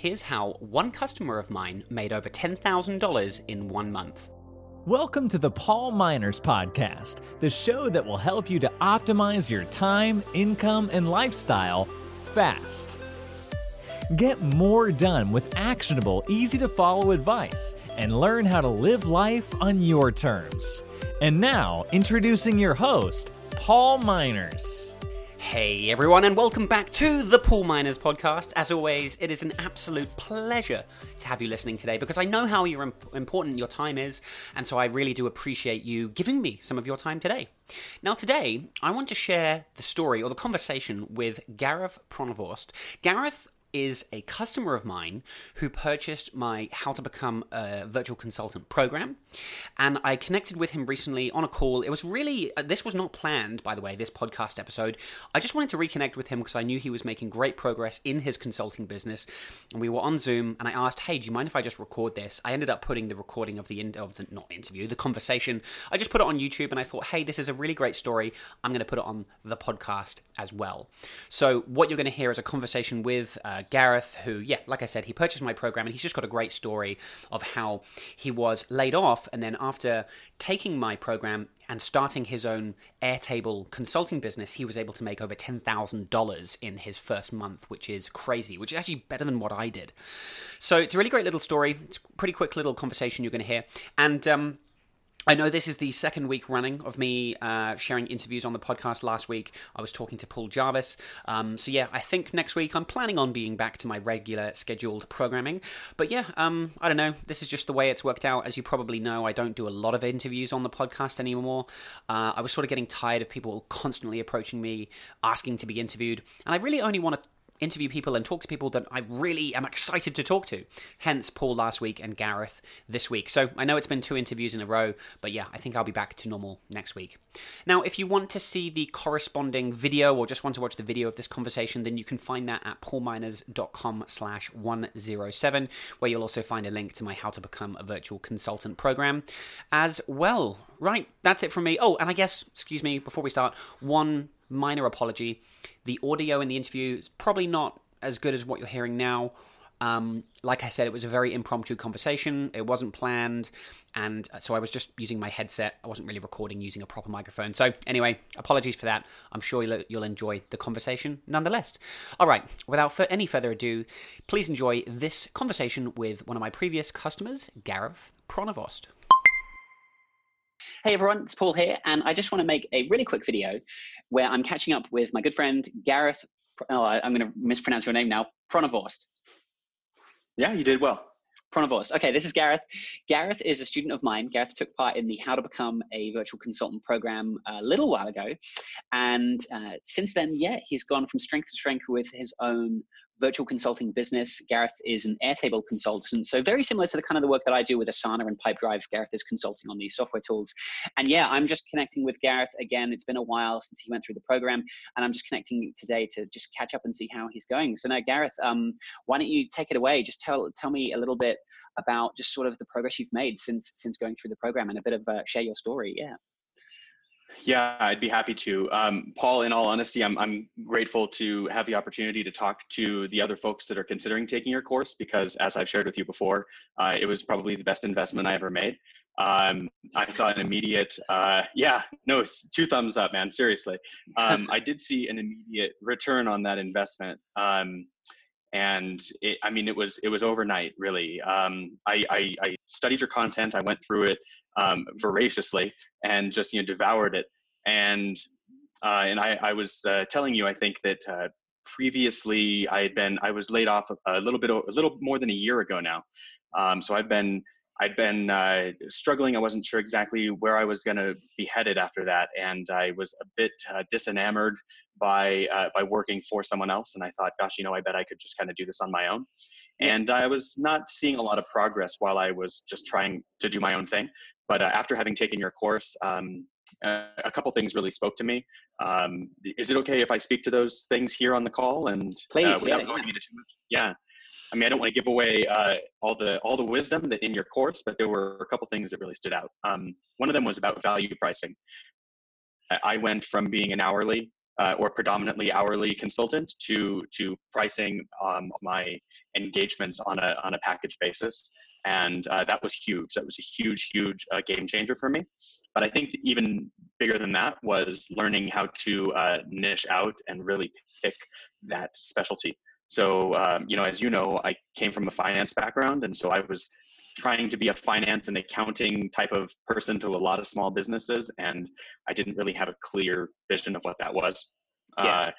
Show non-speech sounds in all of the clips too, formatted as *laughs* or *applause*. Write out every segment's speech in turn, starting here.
Here's how one customer of mine made over $10,000 in one month. Welcome to the Paul Minors Podcast, the show that will help you to optimize your time, income, and lifestyle fast. Get more done with actionable, easy to follow advice and learn how to live life on your terms. And now, introducing your host, Paul Minors. Hey everyone, and welcome back to the Paul Minors podcast. As always, it is an absolute pleasure to have you listening today because I know how imp- important your time is, and so I really do appreciate you giving me some of your time today. Now, today, I want to share the story or the conversation with Gareth Pronovost. Gareth is a customer of mine who purchased my How to Become a Virtual Consultant program. And I connected with him recently on a call. It was really, uh, this was not planned, by the way, this podcast episode. I just wanted to reconnect with him because I knew he was making great progress in his consulting business. And we were on Zoom, and I asked, hey, do you mind if I just record this? I ended up putting the recording of the, in- of the not interview, the conversation. I just put it on YouTube, and I thought, hey, this is a really great story. I'm going to put it on the podcast as well. So, what you're going to hear is a conversation with uh, Gareth, who, yeah, like I said, he purchased my program and he's just got a great story of how he was laid off. And then after taking my program and starting his own Airtable consulting business, he was able to make over $10,000 in his first month, which is crazy, which is actually better than what I did. So it's a really great little story. It's a pretty quick little conversation you're going to hear. And, um, I know this is the second week running of me uh, sharing interviews on the podcast. Last week, I was talking to Paul Jarvis. Um, so, yeah, I think next week I'm planning on being back to my regular scheduled programming. But, yeah, um, I don't know. This is just the way it's worked out. As you probably know, I don't do a lot of interviews on the podcast anymore. Uh, I was sort of getting tired of people constantly approaching me, asking to be interviewed. And I really only want to interview people and talk to people that I really am excited to talk to. Hence, Paul last week and Gareth this week. So I know it's been two interviews in a row, but yeah, I think I'll be back to normal next week. Now, if you want to see the corresponding video or just want to watch the video of this conversation, then you can find that at paulminors.com slash 107, where you'll also find a link to my How to Become a Virtual Consultant program as well. Right, that's it from me. Oh, and I guess, excuse me, before we start, one minor apology. The audio in the interview is probably not as good as what you're hearing now. Um, like I said, it was a very impromptu conversation. It wasn't planned, and so I was just using my headset. I wasn't really recording using a proper microphone. So, anyway, apologies for that. I'm sure you'll, you'll enjoy the conversation nonetheless. All right, without any further ado, please enjoy this conversation with one of my previous customers, Gareth Pronovost. Hey everyone, it's Paul here, and I just want to make a really quick video where I'm catching up with my good friend Gareth. Oh, I'm going to mispronounce your name now, Pronovost. Yeah, you did well. Pronovost. Okay, this is Gareth. Gareth is a student of mine. Gareth took part in the How to Become a Virtual Consultant program a little while ago. And uh, since then, yeah, he's gone from strength to strength with his own virtual consulting business. Gareth is an Airtable consultant. So very similar to the kind of the work that I do with Asana and Pipedrive. Gareth is consulting on these software tools. And yeah, I'm just connecting with Gareth again. It's been a while since he went through the program, and I'm just connecting today to just catch up and see how he's going. So now, Gareth, um, why don't you take it away? Just tell tell me a little bit about just sort of the progress you've made since since going through the program and a bit of uh, share your story. Yeah. Yeah, I'd be happy to. Um, Paul, in all honesty, I'm, I'm grateful to have the opportunity to talk to the other folks that are considering taking your course because, as I've shared with you before, uh, it was probably the best investment I ever made. Um, I saw an immediate, uh, yeah, no, two thumbs up, man. Seriously, um, I did see an immediate return on that investment, um, and it, I mean, it was it was overnight, really. Um, I, I, I studied your content, I went through it um, voraciously, and just you know devoured it. And uh, and I, I was uh, telling you, I think that uh, previously I had been I was laid off a little bit a little more than a year ago now. Um, so I've been I'd been uh, struggling. I wasn't sure exactly where I was going to be headed after that, and I was a bit uh, disenamored by uh, by working for someone else. And I thought, gosh, you know, I bet I could just kind of do this on my own. And I was not seeing a lot of progress while I was just trying to do my own thing. But uh, after having taken your course, um, uh, a couple things really spoke to me. Um, is it okay if I speak to those things here on the call and Please, uh, without yeah, going into too much? Yeah. I mean, I don't want to give away uh, all the all the wisdom that in your course, but there were a couple things that really stood out. Um, one of them was about value pricing. I went from being an hourly uh, or predominantly hourly consultant to to pricing um, my engagements on a on a package basis, and uh, that was huge. That was a huge huge uh, game changer for me. But I think even bigger than that was learning how to uh, niche out and really pick that specialty. So um, you know, as you know, I came from a finance background, and so I was trying to be a finance and accounting type of person to a lot of small businesses and i didn't really have a clear vision of what that was yeah. uh,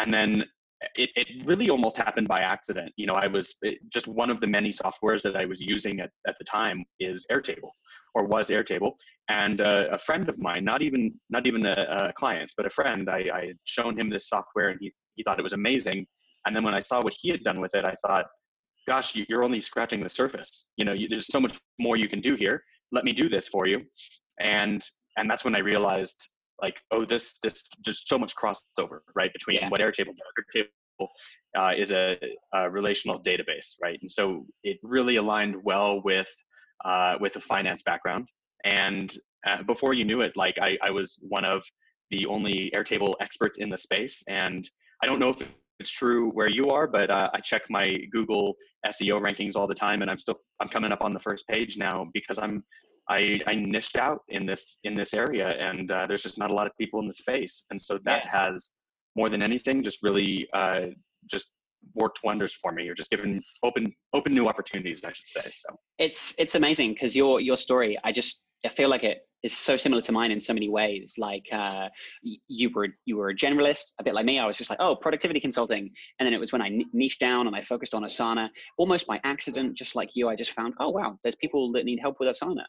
and then it, it really almost happened by accident you know i was it, just one of the many softwares that i was using at, at the time is airtable or was airtable and uh, a friend of mine not even not even a, a client but a friend I, I had shown him this software and he, he thought it was amazing and then when i saw what he had done with it i thought gosh, you're only scratching the surface. You know, you, there's so much more you can do here. Let me do this for you. And and that's when I realized, like, oh, this this there's so much crossover, right, between yeah. what Airtable does. Airtable uh, is a, a, relational database, right, and so it really aligned well with uh, with a finance background. And uh, before you knew it, like I, I was one of the only Airtable experts in the space, and I don't know if it's true where you are, but uh, I check my Google SEO rankings all the time, and I'm still I'm coming up on the first page now because I'm I, I niched out in this in this area, and uh, there's just not a lot of people in the space, and so that yeah. has more than anything just really uh, just worked wonders for me or just given open open new opportunities i should say so it's it's amazing because your your story i just i feel like it is so similar to mine in so many ways. Like uh, you were you were a generalist, a bit like me. I was just like, oh, productivity consulting, and then it was when I niched down and I focused on Asana, almost by accident, just like you. I just found, oh wow, there's people that need help with Asana,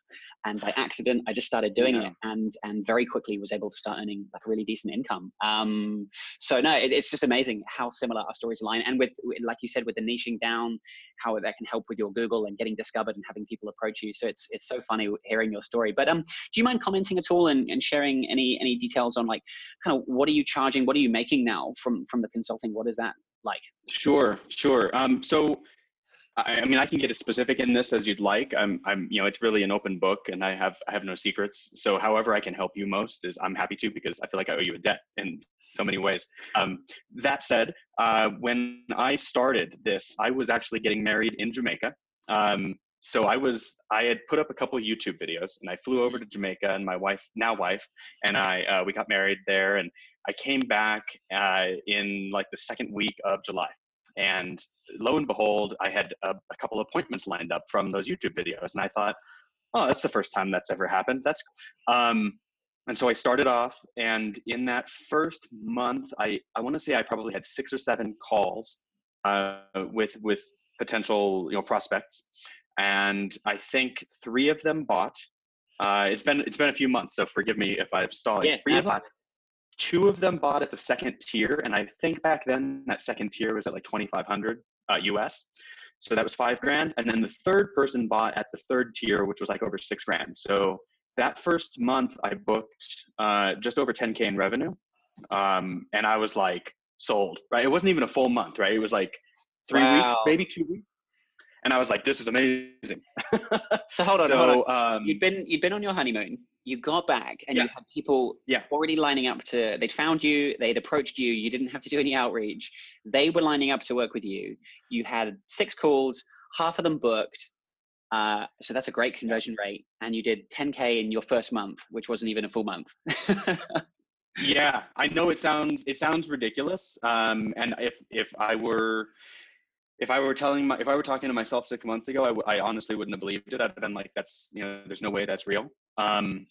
and by accident, I just started doing yeah. it, and and very quickly was able to start earning like a really decent income. Um, so no, it, it's just amazing how similar our stories align, and with like you said, with the niching down, how that can help with your Google and getting discovered and having people approach you. So it's it's so funny hearing your story. But um, do you mind commenting at all and, and sharing any any details on like kind of what are you charging what are you making now from from the consulting what is that like sure sure um, so I, I mean, I can get as specific in this as you'd like. I'm, I'm, you know, it's really an open book, and I have, I have no secrets. So, however I can help you most is, I'm happy to because I feel like I owe you a debt in so many ways. Um, that said, uh, when I started this, I was actually getting married in Jamaica. Um, so I was I had put up a couple of YouTube videos and I flew over to Jamaica and my wife now wife and I uh, we got married there and I came back uh, in like the second week of July. And lo and behold I had a, a, couple appointments lined up from those YouTube videos and I thought oh that's the first time that's ever happened. That's um, and so I started off and in that first month I I want to say I probably had six or seven calls uh, with with potential you know prospects and I think three of them bought. Uh, it's been it's been a few months, so forgive me if I'm stalling. Yeah, three of them, two of them bought at the second tier, and I think back then that second tier was at like 2,500 uh, US. So that was five grand, and then the third person bought at the third tier, which was like over six grand. So that first month, I booked uh, just over 10k in revenue, um, and I was like sold. Right, it wasn't even a full month. Right, it was like three wow. weeks, maybe two weeks and I was like, "This is amazing." *laughs* so hold on, so, hold on. Um, you'd been you'd been on your honeymoon. You got back, and yeah. you had people yeah. already lining up to. They'd found you. They'd approached you. You didn't have to do any outreach. They were lining up to work with you. You had six calls. Half of them booked. Uh, so that's a great conversion rate, and you did 10k in your first month, which wasn't even a full month. *laughs* yeah, I know it sounds it sounds ridiculous, um, and if if I were if I were telling my, if I were talking to myself six months ago, I, w- I honestly wouldn't have believed it. I'd have been like, that's, you know, there's no way that's real. Um,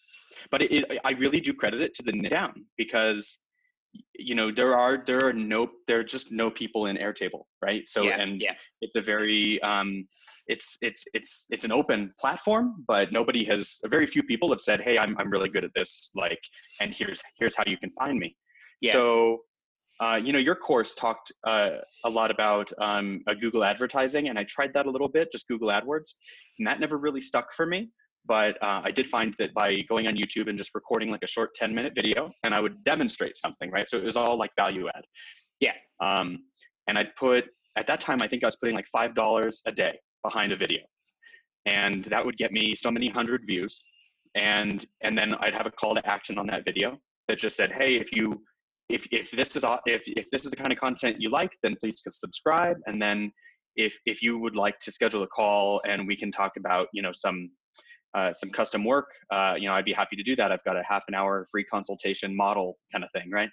but it, it, I really do credit it to the down because, you know, there are, there are no, there are just no people in Airtable, right? So, yeah, and yeah. it's a very, um, it's, it's, it's, it's an open platform, but nobody has, very few people have said, Hey, I'm, I'm really good at this. Like, and here's, here's how you can find me. Yeah. So uh, you know, your course talked uh, a lot about um, Google advertising, and I tried that a little bit, just Google AdWords, and that never really stuck for me. But uh, I did find that by going on YouTube and just recording like a short 10 minute video, and I would demonstrate something, right? So it was all like value add. Yeah. Um, and I'd put, at that time, I think I was putting like $5 a day behind a video. And that would get me so many hundred views. And, and then I'd have a call to action on that video that just said, hey, if you if if this is if if this is the kind of content you like, then please subscribe. And then if if you would like to schedule a call and we can talk about you know some uh, some custom work, uh, you know, I'd be happy to do that. I've got a half an hour free consultation model kind of thing, right?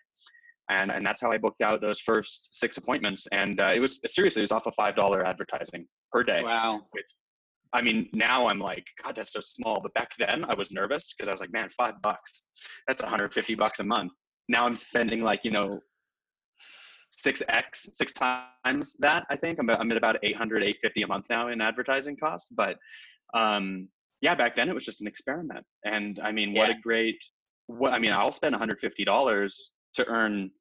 And and that's how I booked out those first six appointments. And uh, it was seriously, it was off of five dollar advertising per day. Wow. Which, I mean, now I'm like, God, that's so small. But back then, I was nervous because I was like, man, five bucks, that's 150 bucks a month. Now I'm spending like, you know, six x six times that i think i'm, I'm at about 800 850 a month now in advertising cost but um yeah back then it was just an experiment and i mean what Yeah. a great what i mean i'll spend 150 dollars to earn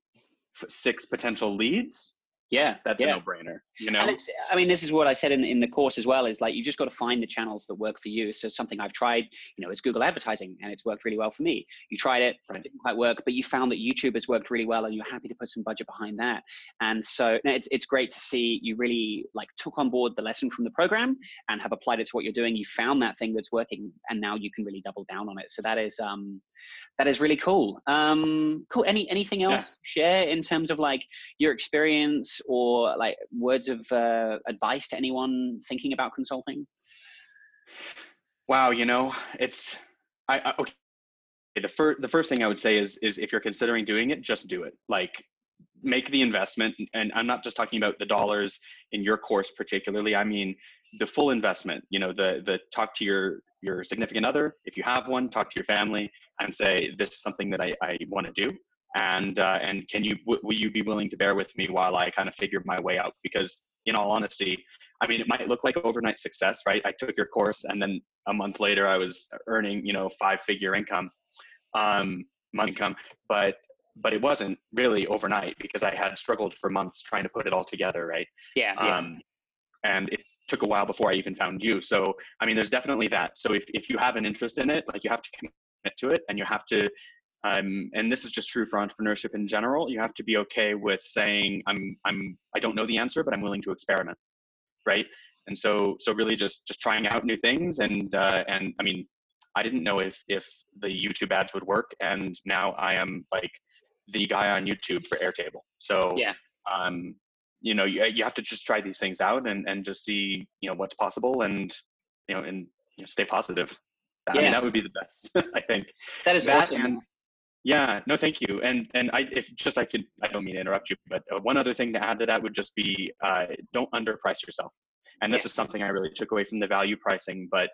six potential leads Yeah. that's yeah. a no-brainer you know And it's, I mean, this is what I said in, in the course as well is like, you've just got to find the channels that work for you. So something I've tried, you know, is Google advertising and it's worked really well for me. You tried it, Right. it didn't quite work, but you found that YouTube has worked really well and you're happy to put some budget behind that. And so it's, it's great to see you really like took on board the lesson from the program and have applied it to what you're doing. You found that thing that's working and now you can really double down on it. So that is, um, that is really cool. Um, cool. Any, anything else Yeah. to share in terms of like your experience or like words of uh, advice to anyone thinking about consulting? Wow, you know, it's I, I okay. The first the first thing I would say is is if you're considering doing it, just do it. Like make the investment and I'm not just talking about the dollars in your course particularly. I mean the full investment, you know, the the talk to your your significant other, if you have one, talk to your family and say this is something that I, I want to do and uh, and can you w- will you be willing to bear with me while I kind of figure my way out because in all honesty I mean, it might look like overnight success, right? I took your course, and then a month later, I was earning, you know, five-figure income, um, month income. But but it wasn't really overnight because I had struggled for months trying to put it all together, right? Yeah. Um, and it took a while before I even found you. So I mean, there's definitely that. So if if you have an interest in it, like you have to commit to it, and you have to. Um, and this is just true for entrepreneurship in general. You have to be okay with saying, "I'm, I'm, I don't know the answer, but I'm willing to experiment." right and so so really just just trying out new things and uh, and i mean i didn't know if if the youtube ads would work and now i am like the guy on youtube for airtable so Yeah. um you know you, you have to just try these things out and and just see you know what's possible and you know and you know, stay positive i Yeah. mean that would be the best *laughs* i think that is that awesome. and yeah no thank you. And and i if just i could i don't mean to interrupt you but uh, one other thing to add to that would just be uh, don't underprice yourself. And this Yeah. is something i really took away from the value pricing but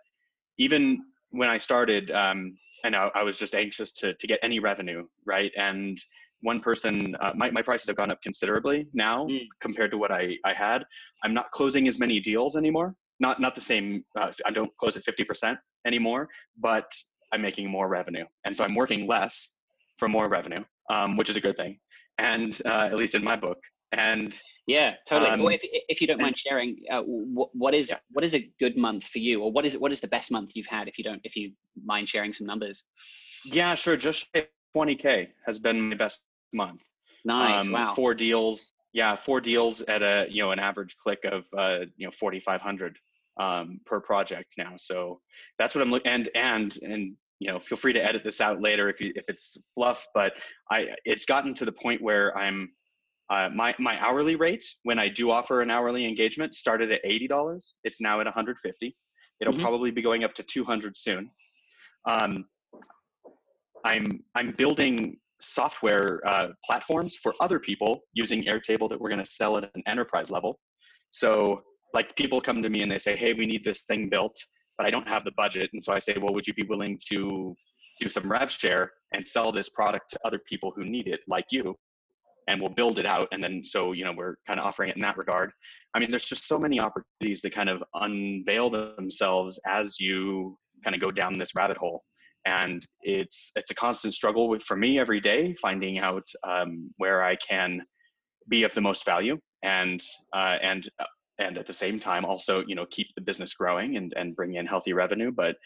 even when i started um, and I, I was just anxious to to get any revenue right? And one person uh, my, my prices have gone up considerably now Mm. compared to what I, I had. I'm not closing as many deals anymore. Not not the same uh, i don't close at 50% anymore but i'm making more revenue. And so i'm working less for more revenue um, which is a good thing and uh, at least in my book and Yeah, totally. Um, well, if, if you don't and- mind sharing, uh, what, what is Yeah. what is a good month for you, or what is what is the best month you've had? If you don't, if you mind sharing some numbers. yeah sure just 20k has been my best month Nice. um, wow. four deals yeah four deals at a you know an average click of uh, you know 4500 um, per project now so that's what i'm looking and and and you know feel free to edit this out later if you if it's fluff but i it's gotten to the point where i'm uh, my my hourly rate when i do offer an hourly engagement started at $80 it's now at 150 it'll Mhm. probably be going up to 200 soon um, i'm i'm building software uh, platforms for other people using Airtable that we're going to sell at an enterprise level. So, like, people come to me and they say, "Hey, we need this thing built, but I don't have the budget." And so I say, "Well, would you be willing to do some rev share and sell this product to other people who need it, like you?" And we'll build it out, and then so you know we're kind of offering it in that regard. I mean, there's just so many opportunities that kind of unveil themselves as you kind of go down this rabbit hole and it's it's a constant struggle with for me every day finding out um, where I can be of the most value and uh, and uh, and at the same time also you know keep the business growing and and bring in healthy revenue but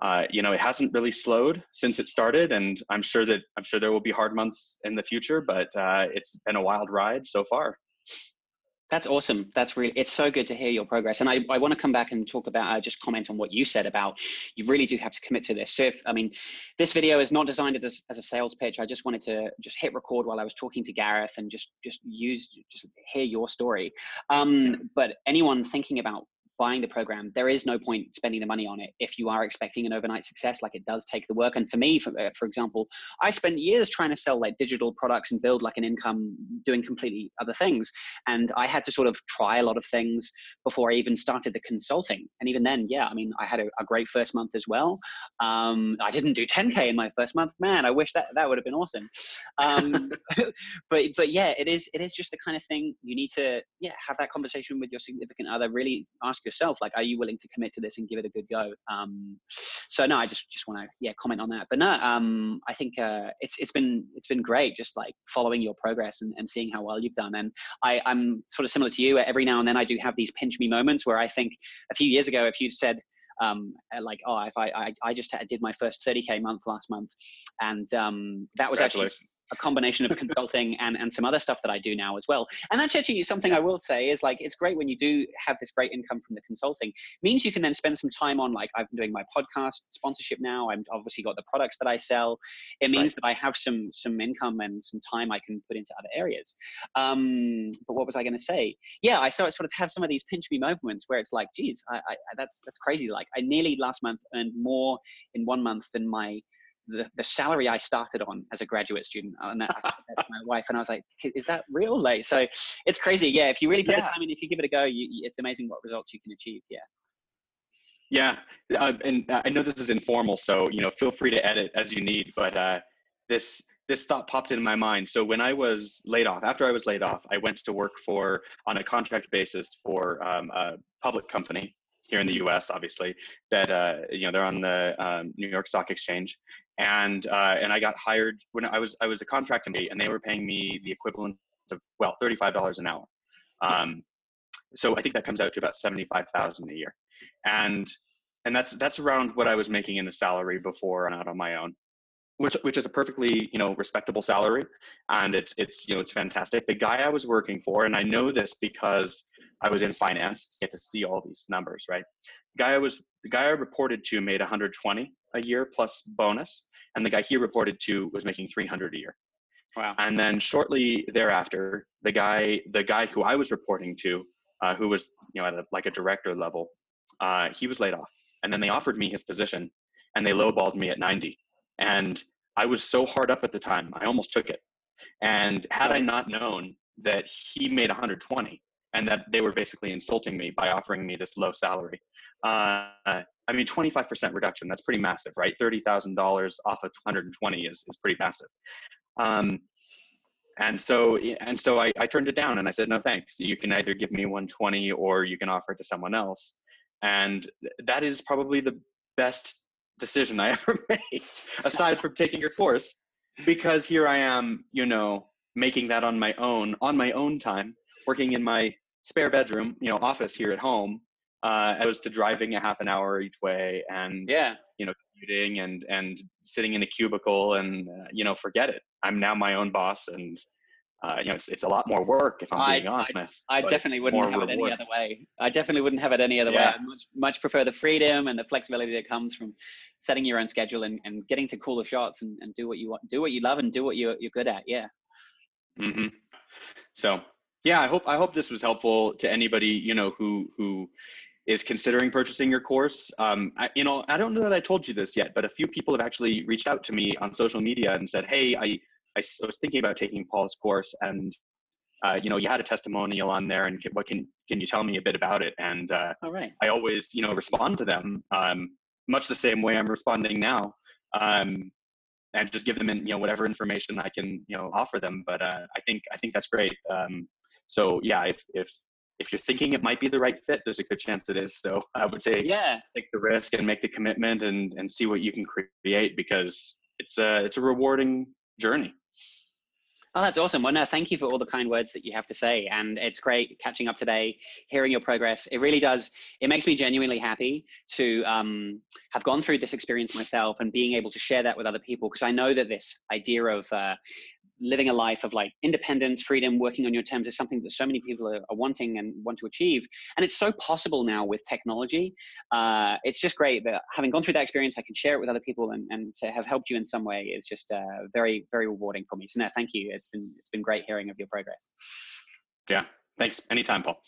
uh, you know it hasn't really slowed since it started and i'm sure that i'm sure there will be hard months in the future but uh, it's been a wild ride so far That's awesome. That's really, it's so good to hear your progress. And I, I want to come back and talk about, uh, just comment on what you said about you really do have to commit to this. So if, I mean, this video is not designed as, as a sales pitch. I just wanted to just hit record while I was talking to Gareth and just, just use, just hear your story. Um, but anyone thinking about buying the program, there is no point spending the money on it if you are expecting an overnight success. Like it does take the work. And for me, for, uh, for example, I spent years trying to sell like digital products and build like an income doing completely other things. And I had to sort of try a lot of things before I even started the consulting. And even then, yeah, I mean, I had a, a great first month as well. Um, I didn't do 10K in my first month. Man, I wish that that would have been awesome. Um, *laughs* but, but yeah, it is, it is just the kind of thing you need to, yeah, have that conversation with your significant other, really ask yourself like are you willing to commit to this and give it a good go? Um, so no i just just want to yeah comment on that. But no um, i think uh, it's it's been it's been great just like following your progress and, and seeing how well you've done. And i i'm sort of similar to you every now and then i do have these pinch me moments where i think a few years ago if you'd said um, like oh if I, I i just did my first 30k month last month and um, that was actually a combination of consulting *laughs* and, and some other stuff that I do now as well. And that's actually something I will say is like, it's great when you do have this great income from the consulting it means you can then spend some time on like, I've been doing my podcast sponsorship now. I've obviously got the products that I sell. It means right. that I have some, some income and some time I can put into other areas. Um, but what was I going to say? Yeah, I sort of, sort of have some of these pinch me moments where it's like, geez, I, I, that's, that's crazy. Like I nearly last month earned more in one month than my the, the salary I started on as a graduate student. And that, that's my wife. And I was like, is that real? Like, so it's crazy. Yeah. If you really put yeah. the time in, if you give it a go, you, it's amazing what results you can achieve. Yeah. Yeah. Uh, and I know this is informal, so, you know, feel free to edit as you need, but uh, this, this thought popped into my mind. So when I was laid off, after I was laid off, I went to work for, on a contract basis for um, a public company here in the U.S. Obviously, that uh, you know they're on the um, New York Stock Exchange, and uh, and I got hired when I was I was a contract employee, and they were paying me the equivalent of well thirty five dollars an hour. Um, so I think that comes out to about seventy five thousand a year, and and that's that's around what I was making in a salary before and out on my own, which which is a perfectly you know respectable salary, and it's it's you know it's fantastic. The guy I was working for, and I know this because I was in finance, get to see all these numbers, right? The guy I was the guy I reported to made 120 a year plus bonus, and the guy he reported to was making 300 a year. Wow. And then shortly thereafter, the guy the guy who I was reporting to, uh, who was you know at a, like a director level, uh, he was laid off, and then they offered me his position, and they lowballed me at 90, and I was so hard up at the time, I almost took it. And had I not known that he made 120 and that they were basically insulting me by offering me this low salary, uh, I mean, 25% reduction, that's pretty massive, right? $30,000 off of 120 is, is pretty massive. Um, and so, and so I, I turned it down and I said, no, thanks. You can either give me 120 or you can offer it to someone else. And that is probably the best decision I *laughs* ever made, aside from taking your course, because here I am, you know, making that on my own, on my own time, working in my spare bedroom, you know, office here at home, uh, as to driving a half an hour each way and yeah you know commuting and and sitting in a cubicle and uh, you know forget it i'm now my own boss and uh, you know it's, it's a lot more work if i'm being I, honest i, I definitely wouldn't have reward. it any other way i definitely wouldn't have it any other yeah. way i much, much prefer the freedom and the flexibility that comes from setting your own schedule and, and getting to call the shots and, and do what you want do what you love and do what you're, you're good at yeah mm-hmm. so yeah i hope i hope this was helpful to anybody you know who who is considering purchasing your course. Um, I, you know, I don't know that I told you this yet, but a few people have actually reached out to me on social media and said, "Hey, I I was thinking about taking Paul's course, and uh, you know, you had a testimonial on there, and what can can you tell me a bit about it?" And uh, All right. I always, you know, respond to them um, much the same way I'm responding now, um, and just give them, in, you know, whatever information I can, you know, offer them. But uh, I think I think that's great. Um, so yeah, if if if you're thinking it might be the right fit, there's a good chance it is. So I would say, yeah, take the risk and make the commitment and and see what you can create because it's a it's a rewarding journey. Oh, that's awesome. Well, no, thank you for all the kind words that you have to say. And it's great catching up today, hearing your progress. It really does, it makes me genuinely happy to um, have gone through this experience myself and being able to share that with other people because I know that this idea of uh, living a life of like independence, freedom, working on your terms is something that so many people are, are wanting and want to achieve. And it's so possible now with technology. Uh, it's just great that having gone through that experience, I can share it with other people and, and to have helped you in some way is just uh, very, very rewarding for me. So no, thank you. It's been, it's been great hearing of your progress. Yeah. Thanks. Anytime, Paul.